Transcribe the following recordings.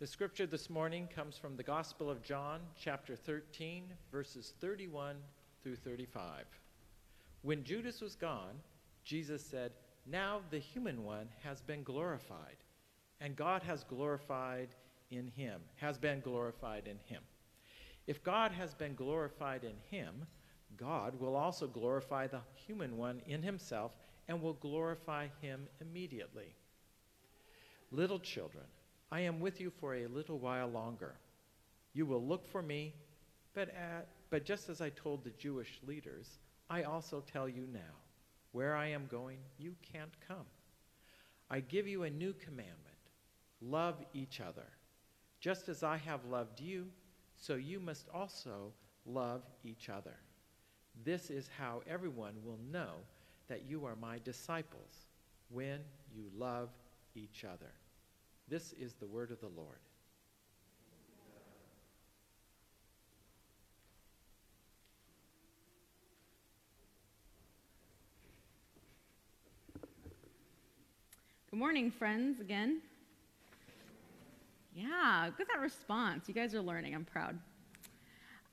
The scripture this morning comes from the Gospel of John, chapter 13, verses 31 through 35. When Judas was gone, Jesus said, Now the human one has been glorified, and God has glorified in him, has been glorified in him. If God has been glorified in him, God will also glorify the human one in himself and will glorify him immediately. Little children, I am with you for a little while longer. You will look for me, but, at, but just as I told the Jewish leaders, I also tell you now where I am going, you can't come. I give you a new commandment love each other. Just as I have loved you, so you must also love each other. This is how everyone will know that you are my disciples when you love each other. This is the word of the Lord. Good morning, friends, again. Yeah, good that response. You guys are learning. I'm proud.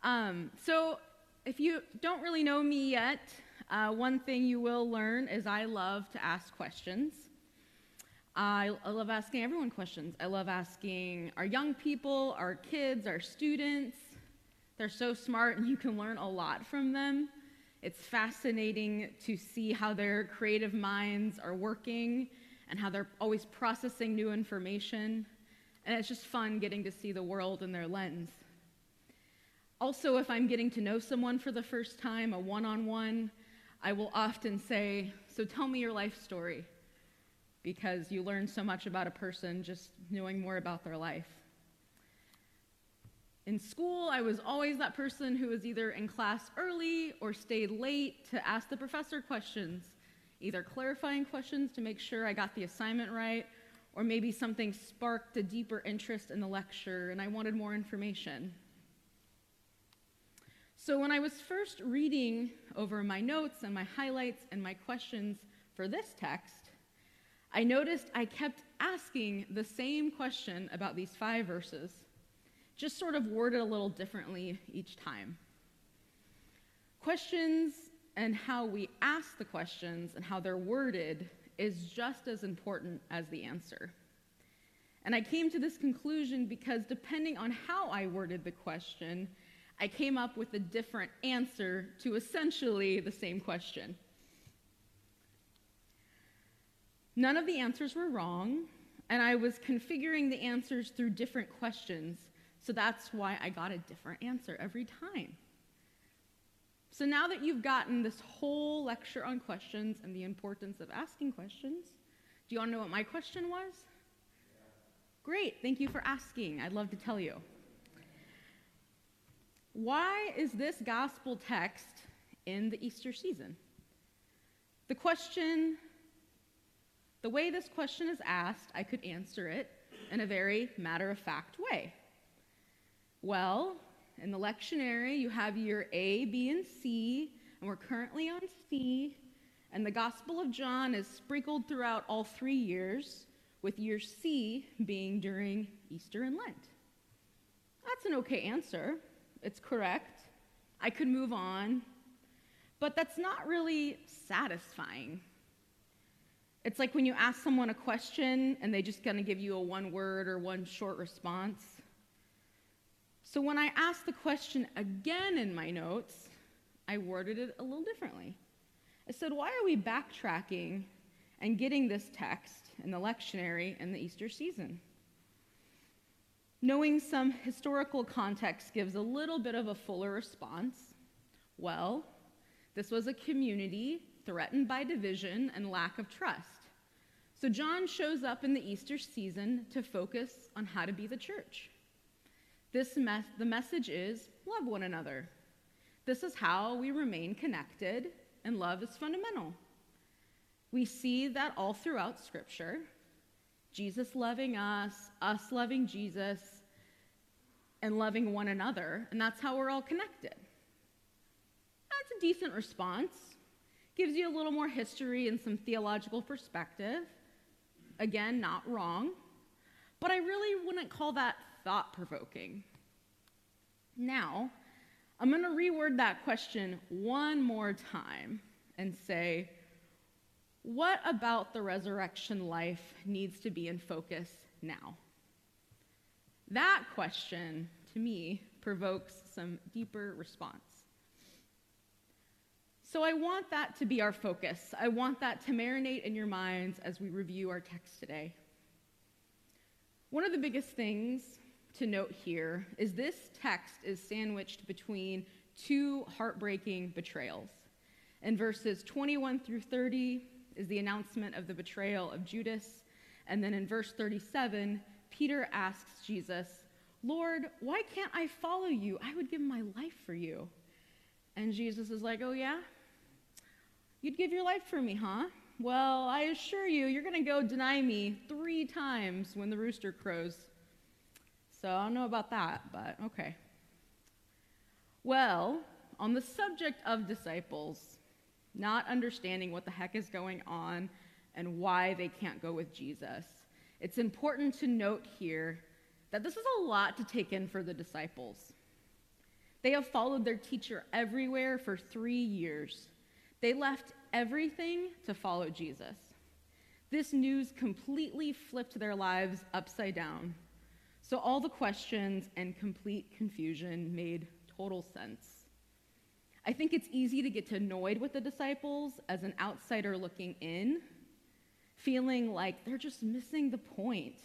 Um, so, if you don't really know me yet, uh, one thing you will learn is I love to ask questions. I, I love asking everyone questions. I love asking our young people, our kids, our students. They're so smart and you can learn a lot from them. It's fascinating to see how their creative minds are working and how they're always processing new information. And it's just fun getting to see the world in their lens. Also, if I'm getting to know someone for the first time, a one on one, I will often say, So tell me your life story because you learn so much about a person just knowing more about their life. In school, I was always that person who was either in class early or stayed late to ask the professor questions, either clarifying questions to make sure I got the assignment right, or maybe something sparked a deeper interest in the lecture and I wanted more information. So, when I was first reading over my notes and my highlights and my questions for this text, I noticed I kept asking the same question about these five verses, just sort of worded a little differently each time. Questions and how we ask the questions and how they're worded is just as important as the answer. And I came to this conclusion because depending on how I worded the question, I came up with a different answer to essentially the same question. None of the answers were wrong, and I was configuring the answers through different questions, so that's why I got a different answer every time. So now that you've gotten this whole lecture on questions and the importance of asking questions, do you want to know what my question was? Great, thank you for asking. I'd love to tell you. Why is this gospel text in the Easter season? The question the way this question is asked, I could answer it in a very matter of fact way. Well, in the lectionary, you have your A, B, and C, and we're currently on C, and the Gospel of John is sprinkled throughout all three years, with year C being during Easter and Lent. That's an okay answer. It's correct. I could move on, but that's not really satisfying. It's like when you ask someone a question and they just kind of give you a one word or one short response. So when I asked the question again in my notes, I worded it a little differently. I said, Why are we backtracking and getting this text in the lectionary in the Easter season? Knowing some historical context gives a little bit of a fuller response. Well, this was a community threatened by division and lack of trust. So John shows up in the Easter season to focus on how to be the church. This the message is love one another. This is how we remain connected, and love is fundamental. We see that all throughout Scripture Jesus loving us, us loving Jesus, and loving one another, and that's how we're all connected. That's a decent response gives you a little more history and some theological perspective. Again, not wrong. but I really wouldn't call that thought provoking. Now, I'm going to reword that question one more time and say, what about the resurrection life needs to be in focus now? That question, to me, provokes some deeper response. So I want that to be our focus. I want that to marinate in your minds as we review our text today. One of the biggest things to note here is this text is sandwiched between two heartbreaking betrayals. In verses 21 through 30 is the announcement of the betrayal of Judas, and then in verse 37, Peter asks Jesus, Lord, why can't I follow you? I would give my life for you. And Jesus is like, Oh, yeah? You'd give your life for me, huh? Well, I assure you, you're going to go deny me three times when the rooster crows. So I don't know about that, but okay. Well, on the subject of disciples, not understanding what the heck is going on and why they can't go with Jesus, it's important to note here that this is a lot to take in for the disciples. They have followed their teacher everywhere for three years. They left everything to follow Jesus. This news completely flipped their lives upside down. So all the questions and complete confusion made total sense. I think it's easy to get annoyed with the disciples as an outsider looking in, feeling like they're just missing the point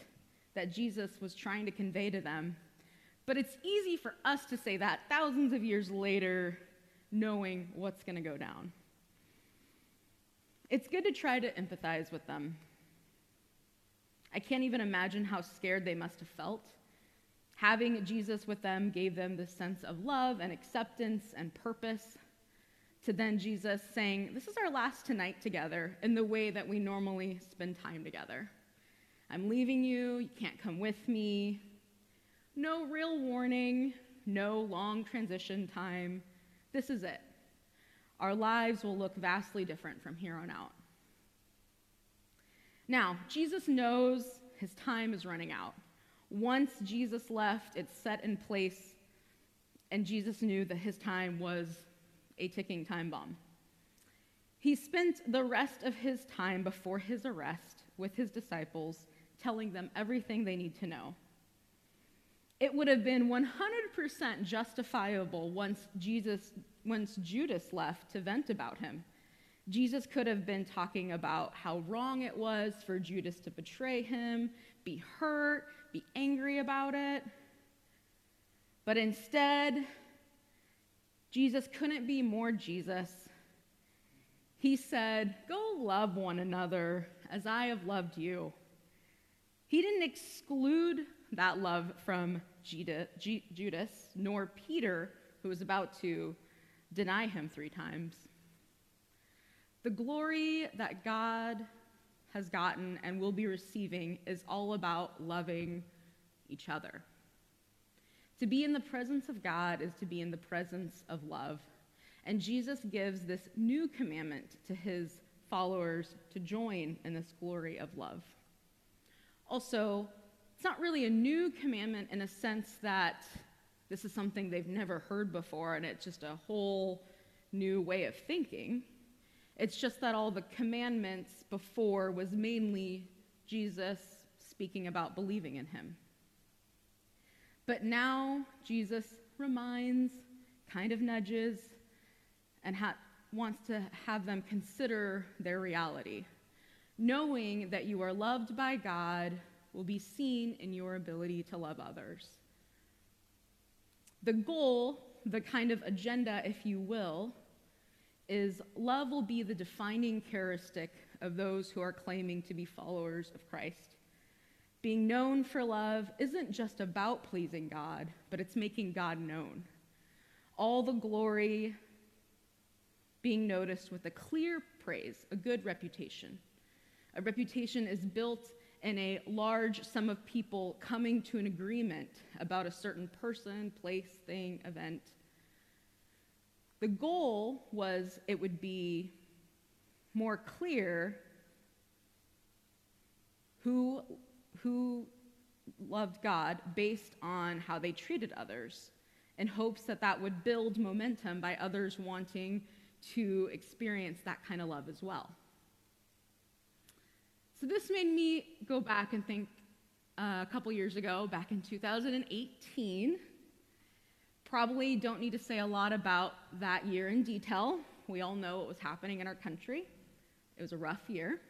that Jesus was trying to convey to them. But it's easy for us to say that thousands of years later, knowing what's going to go down. It's good to try to empathize with them. I can't even imagine how scared they must have felt. Having Jesus with them gave them this sense of love and acceptance and purpose. To then Jesus saying, This is our last tonight together in the way that we normally spend time together. I'm leaving you, you can't come with me. No real warning, no long transition time. This is it. Our lives will look vastly different from here on out. Now, Jesus knows his time is running out. Once Jesus left, it's set in place, and Jesus knew that his time was a ticking time bomb. He spent the rest of his time before his arrest with his disciples telling them everything they need to know. It would have been 100% justifiable once Jesus once Judas left to vent about him. Jesus could have been talking about how wrong it was for Judas to betray him, be hurt, be angry about it. But instead, Jesus couldn't be more Jesus. He said, Go love one another as I have loved you. He didn't exclude that love from Judas, nor Peter, who was about to deny him three times. The glory that God has gotten and will be receiving is all about loving each other. To be in the presence of God is to be in the presence of love. And Jesus gives this new commandment to his followers to join in this glory of love. Also, it's not really a new commandment in a sense that this is something they've never heard before and it's just a whole new way of thinking. It's just that all the commandments before was mainly Jesus speaking about believing in him. But now Jesus reminds, kind of nudges, and ha- wants to have them consider their reality knowing that you are loved by God will be seen in your ability to love others. The goal, the kind of agenda, if you will, is love will be the defining characteristic of those who are claiming to be followers of Christ. Being known for love isn't just about pleasing God, but it's making God known. All the glory being noticed with a clear praise, a good reputation. A reputation is built in a large sum of people coming to an agreement about a certain person, place, thing, event. The goal was it would be more clear who, who loved God based on how they treated others in hopes that that would build momentum by others wanting to experience that kind of love as well. So this made me go back and think uh, a couple years ago, back in 2018. Probably don't need to say a lot about that year in detail. We all know what was happening in our country. It was a rough year.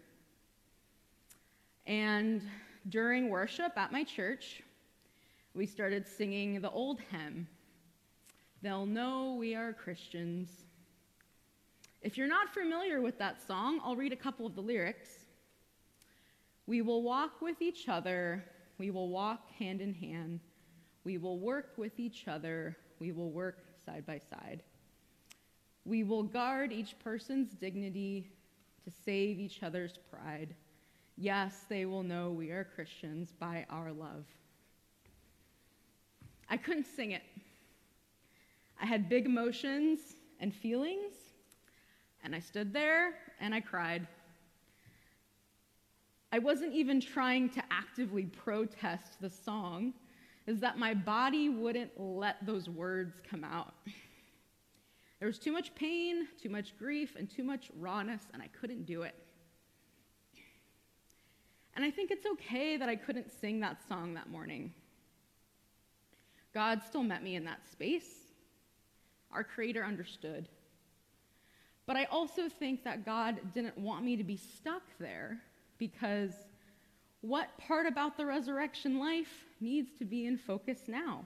And during worship at my church, we started singing the old hymn They'll know we are Christians. If you're not familiar with that song, I'll read a couple of the lyrics. We will walk with each other, we will walk hand in hand, we will work with each other, we will work side by side. We will guard each person's dignity to save each other's pride. Yes, they will know we are Christians by our love. I couldn't sing it. I had big emotions and feelings, and I stood there and I cried. I wasn't even trying to actively protest the song, is that my body wouldn't let those words come out. There was too much pain, too much grief, and too much rawness, and I couldn't do it. And I think it's okay that I couldn't sing that song that morning. God still met me in that space. Our Creator understood. But I also think that God didn't want me to be stuck there because what part about the resurrection life needs to be in focus now?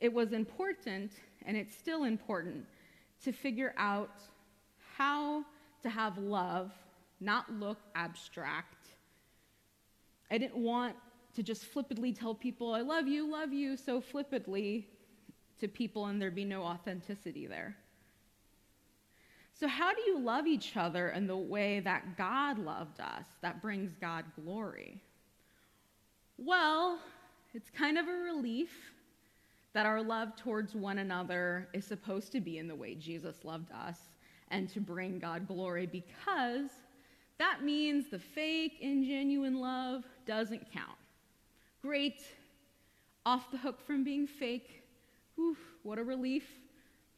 It was important, and it's still important, to figure out how to have love not look abstract. I didn't want to just flippantly tell people, I love you, love you, so flippantly to people and there be no authenticity there. So, how do you love each other in the way that God loved us, that brings God glory? Well, it's kind of a relief that our love towards one another is supposed to be in the way Jesus loved us and to bring God glory because that means the fake, ingenuine love doesn't count. Great, off the hook from being fake. Oof, what a relief.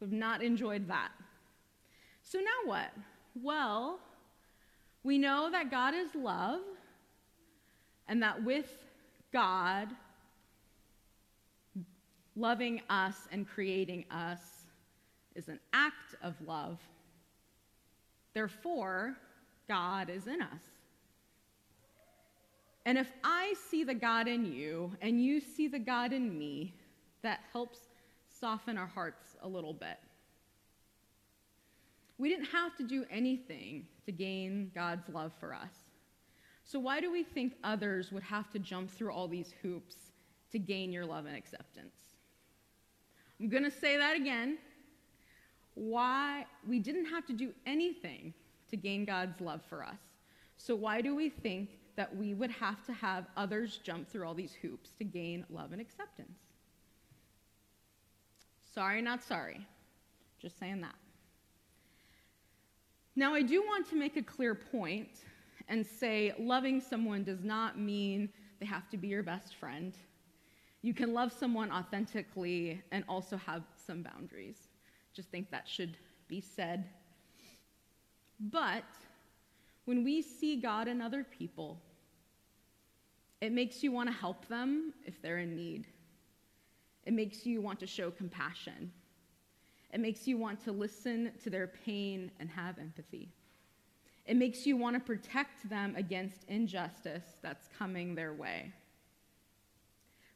We've not enjoyed that. So now what? Well, we know that God is love, and that with God loving us and creating us is an act of love. Therefore, God is in us. And if I see the God in you and you see the God in me, that helps soften our hearts a little bit. We didn't have to do anything to gain God's love for us. So, why do we think others would have to jump through all these hoops to gain your love and acceptance? I'm going to say that again. Why we didn't have to do anything to gain God's love for us. So, why do we think that we would have to have others jump through all these hoops to gain love and acceptance? Sorry, not sorry. Just saying that. Now, I do want to make a clear point and say loving someone does not mean they have to be your best friend. You can love someone authentically and also have some boundaries. Just think that should be said. But when we see God in other people, it makes you want to help them if they're in need. It makes you want to show compassion. It makes you want to listen to their pain and have empathy. It makes you want to protect them against injustice that's coming their way.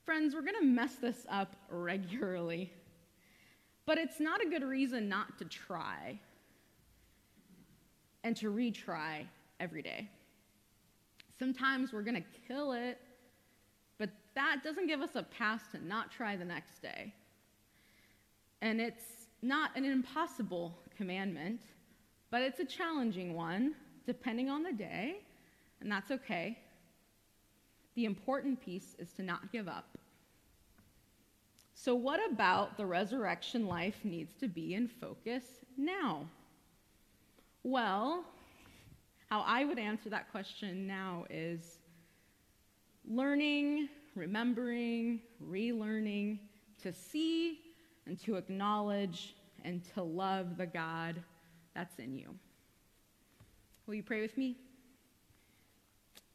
Friends, we're going to mess this up regularly, but it's not a good reason not to try and to retry every day. Sometimes we're going to kill it, but that doesn't give us a pass to not try the next day. And it's not an impossible commandment, but it's a challenging one, depending on the day, and that's okay. The important piece is to not give up. So, what about the resurrection life needs to be in focus now? Well, how I would answer that question now is learning, remembering, relearning to see and to acknowledge and to love the God that's in you. Will you pray with me?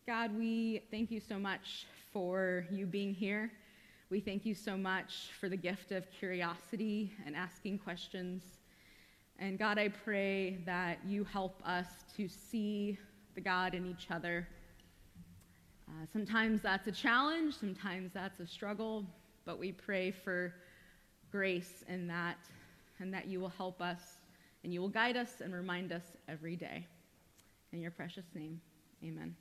God, we thank you so much for you being here. We thank you so much for the gift of curiosity and asking questions. And God, I pray that you help us to see the God in each other. Uh, sometimes that's a challenge, sometimes that's a struggle, but we pray for grace in that and that you will help us and you will guide us and remind us every day. In your precious name, amen.